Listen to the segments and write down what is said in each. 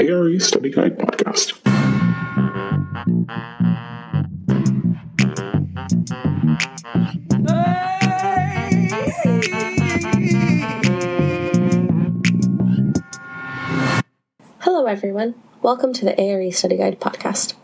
ARE Study Guide podcast. Hello, everyone. Welcome to the ARE Study Guide podcast.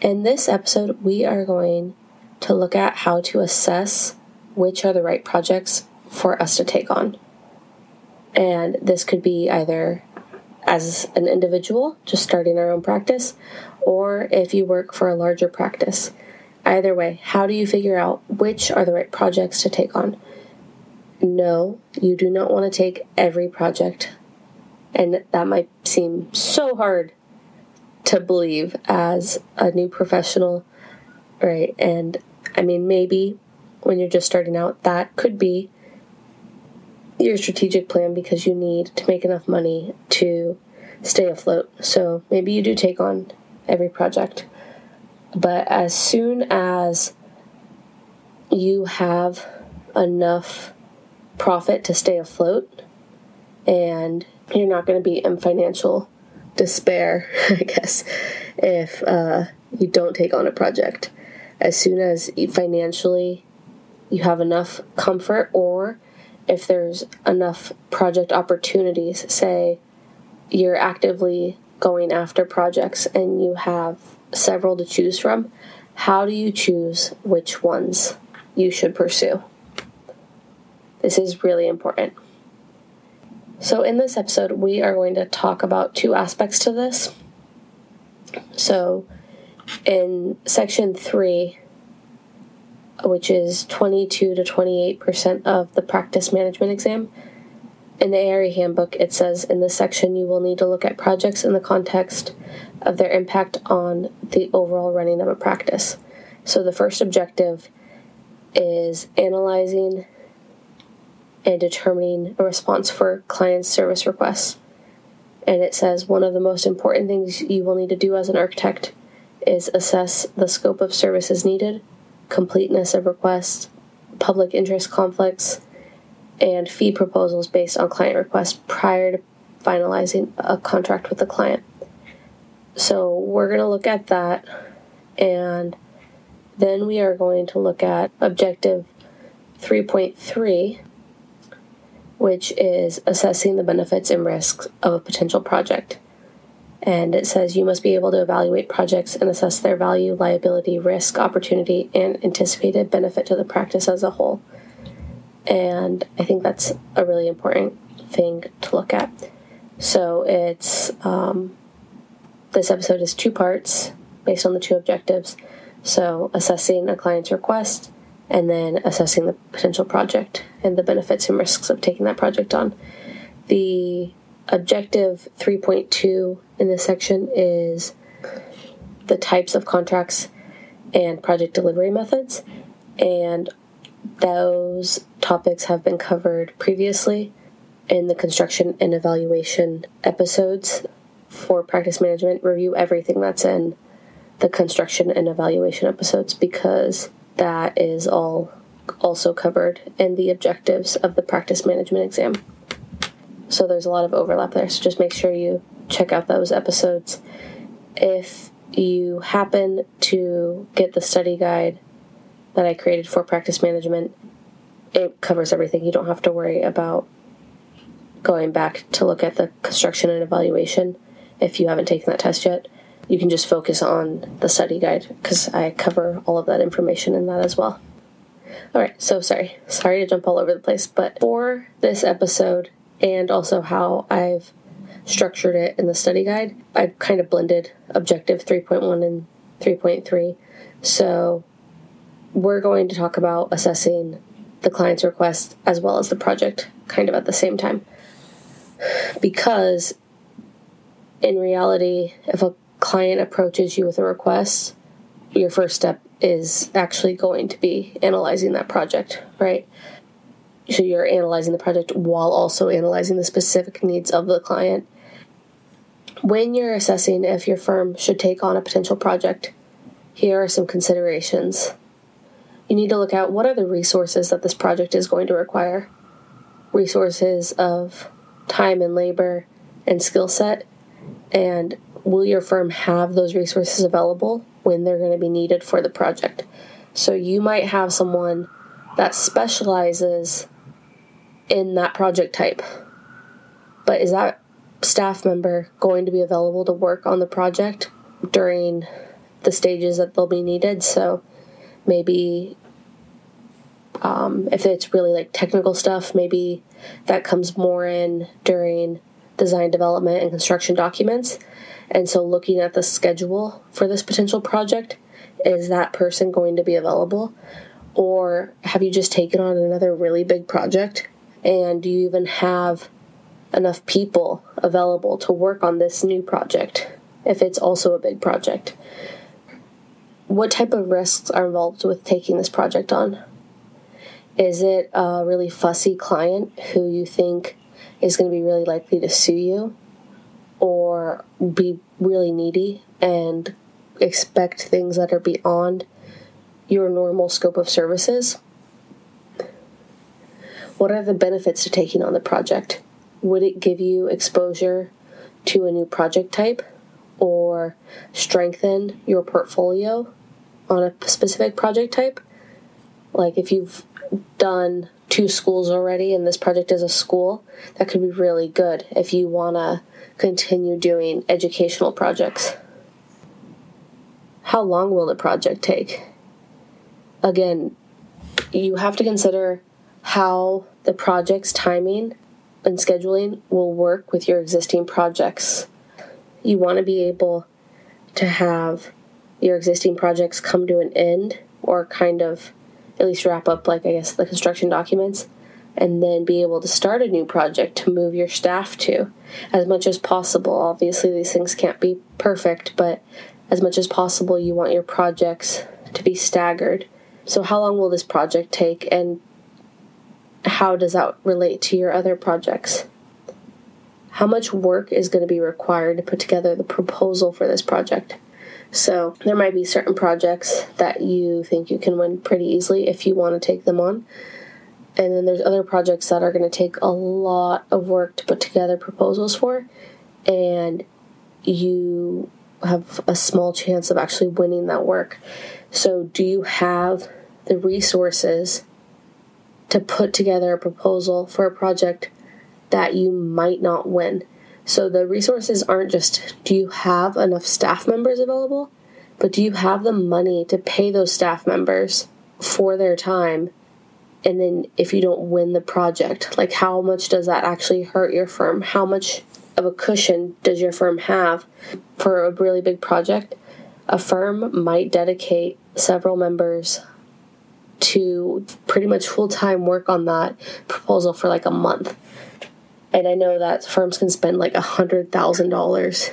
In this episode, we are going to look at how to assess which are the right projects for us to take on. And this could be either as an individual, just starting our own practice, or if you work for a larger practice. Either way, how do you figure out which are the right projects to take on? No, you do not want to take every project. And that might seem so hard to believe as a new professional, right? And I mean, maybe when you're just starting out, that could be your strategic plan because you need to make enough money to stay afloat. So maybe you do take on every project. But as soon as you have enough profit to stay afloat and you're not going to be in financial despair, I guess, if uh, you don't take on a project. As soon as financially you have enough comfort, or if there's enough project opportunities, say you're actively going after projects and you have several to choose from, how do you choose which ones you should pursue? This is really important. So, in this episode, we are going to talk about two aspects to this. So, in section three, which is 22 to 28% of the practice management exam, in the ARE handbook, it says in this section you will need to look at projects in the context of their impact on the overall running of a practice. So, the first objective is analyzing and determining a response for client service requests. And it says one of the most important things you will need to do as an architect is assess the scope of services needed, completeness of requests, public interest conflicts, and fee proposals based on client requests prior to finalizing a contract with the client. So we're going to look at that and then we are going to look at objective 3.3 which is assessing the benefits and risks of a potential project. And it says you must be able to evaluate projects and assess their value, liability, risk, opportunity, and anticipated benefit to the practice as a whole. And I think that's a really important thing to look at. So it's um, this episode is two parts based on the two objectives. So assessing a client's request and then assessing the potential project and the benefits and risks of taking that project on. The objective 3.2 in this section is the types of contracts and project delivery methods, and those topics have been covered previously in the construction and evaluation episodes for practice management. Review everything that's in the construction and evaluation episodes because that is all also covered in the objectives of the practice management exam. So there's a lot of overlap there. So just make sure you check out those episodes. If you happen to get the study guide that I created for practice management, it covers everything. You don't have to worry about going back to look at the construction and evaluation if you haven't taken that test yet you can just focus on the study guide because I cover all of that information in that as well. Alright, so sorry. Sorry to jump all over the place, but for this episode and also how I've structured it in the study guide, I've kind of blended objective 3.1 and 3.3. So we're going to talk about assessing the client's request as well as the project kind of at the same time. Because in reality, if a client approaches you with a request, your first step is actually going to be analyzing that project, right? So you're analyzing the project while also analyzing the specific needs of the client. When you're assessing if your firm should take on a potential project, here are some considerations. You need to look at what are the resources that this project is going to require. Resources of time and labor and skill set And will your firm have those resources available when they're going to be needed for the project? So you might have someone that specializes in that project type. But is that staff member going to be available to work on the project during the stages that they'll be needed? So maybe um, if it's really like technical stuff, maybe that comes more in during design development and construction documents. And so looking at the schedule for this potential project, is that person going to be available? Or have you just taken on another really big project and do you even have enough people available to work on this new project if it's also a big project? What type of risks are involved with taking this project on? Is it a really fussy client who you think is going to be really likely to sue you or be really needy and expect things that are beyond your normal scope of services? What are the benefits to taking on the project? Would it give you exposure to a new project type or strengthen your portfolio on a specific project type? Like if you've done two schools already and this project is a school, that could be really good if you want to continue doing educational projects. How long will the project take? Again, you have to consider how the project's timing and scheduling will work with your existing projects. You want to be able to have your existing projects come to an end or kind of at least wrap up, like, I guess, the construction documents and then be able to start a new project to move your staff to as much as possible. Obviously, these things can't be perfect, but as much as possible, you want your projects to be staggered. So, how long will this project take, and how does that relate to your other projects? How much work is going to be required to put together the proposal for this project? So, there might be certain projects that you think you can win pretty easily if you want to take them on. And then there's other projects that are going to take a lot of work to put together proposals for. And you have a small chance of actually winning that work. So, do you have the resources to put together a proposal for a project that you might not win. So the resources aren't just do you have enough staff members available, but do you have the money to pay those staff members for their time? And then if you don't win the project, like how much does that actually hurt your firm? How much of a cushion does your firm have for a really big project? A firm might dedicate several members to pretty much full time work on that proposal for like a month. And I know that firms can spend like a hundred thousand dollars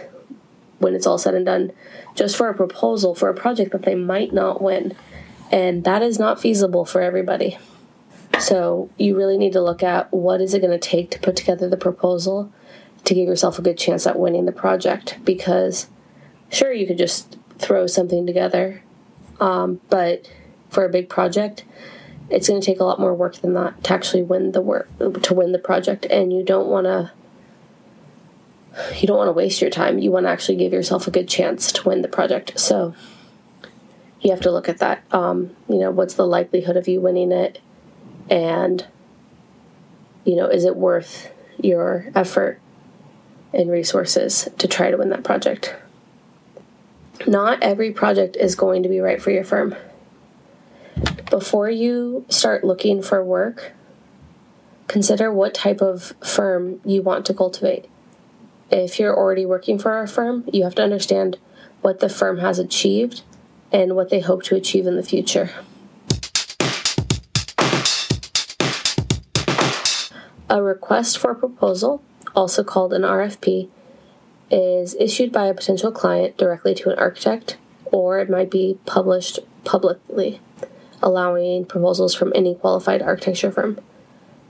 when it's all said and done just for a proposal for a project that they might not win. And that is not feasible for everybody. So you really need to look at what is it going to take to put together the proposal to give yourself a good chance at winning the project because sure you could just throw something together um, but for a big project, it's going to take a lot more work than that to actually win the work to win the project. And you don't want to you don't want to waste your time. You want to actually give yourself a good chance to win the project. So you have to look at that um, you know what's the likelihood of you winning it? And you know is it worth your effort and resources to try to win that project? Not every project is going to be right for your firm before you start looking for work, consider what type of firm you want to cultivate. If you're already working for a firm, you have to understand what the firm has achieved and what they hope to achieve in the future. A request for proposal, also called an RFP, is issued by a potential client directly to an architect, or it might be published publicly allowing proposals from any qualified architecture firm.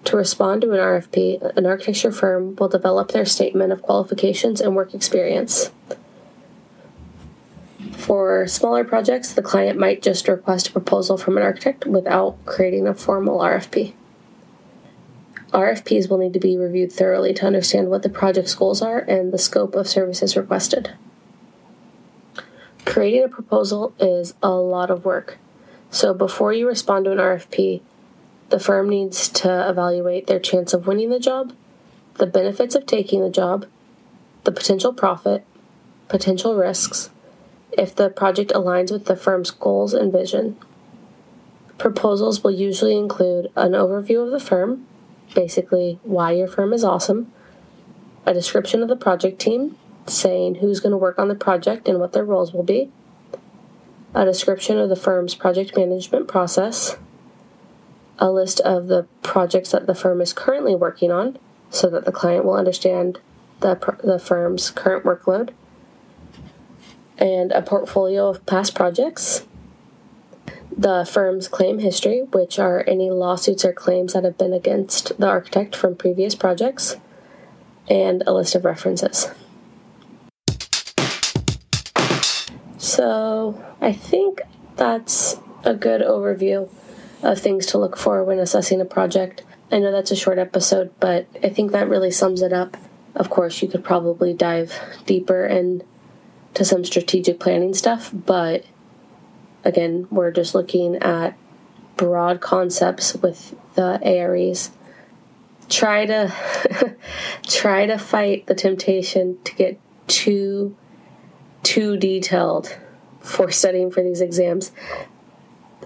To respond to an RFP, an architecture firm will develop their statement of qualifications and work experience. For smaller projects, the client might just request a proposal from an architect without creating a formal RFP. RFPs will need to be reviewed thoroughly to understand what the project's goals are and the scope of services requested. Creating a proposal is a lot of work. So before you respond to an RFP, the firm needs to evaluate their chance of winning the job, the benefits of taking the job, the potential profit, potential risks, if the project aligns with the firm's goals and vision. Proposals will usually include an overview of the firm, basically why your firm is awesome, a description of the project team, saying who's going to work on the project and what their roles will be, a description of the firm's project management process, a list of the projects that the firm is currently working on so that the client will understand the, the firm's current workload, and a portfolio of past projects, the firm's claim history, which are any lawsuits or claims that have been against the architect from previous projects, and a list of references. So, I think that's a good overview of things to look for when assessing a project. I know that's a short episode, but I think that really sums it up. Of course, you could probably dive deeper into some strategic planning stuff, but again, we're just looking at broad concepts with the AREs. Try to try to fight the temptation to get too too detailed for studying for these exams.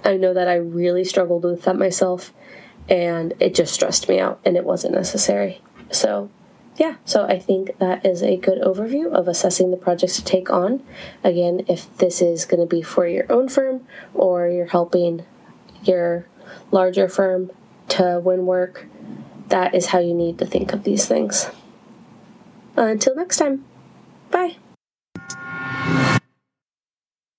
I know that I really struggled with that myself and it just stressed me out and it wasn't necessary. So, yeah, so I think that is a good overview of assessing the projects to take on. Again, if this is going to be for your own firm or you're helping your larger firm to win work, that is how you need to think of these things. Until next time, bye.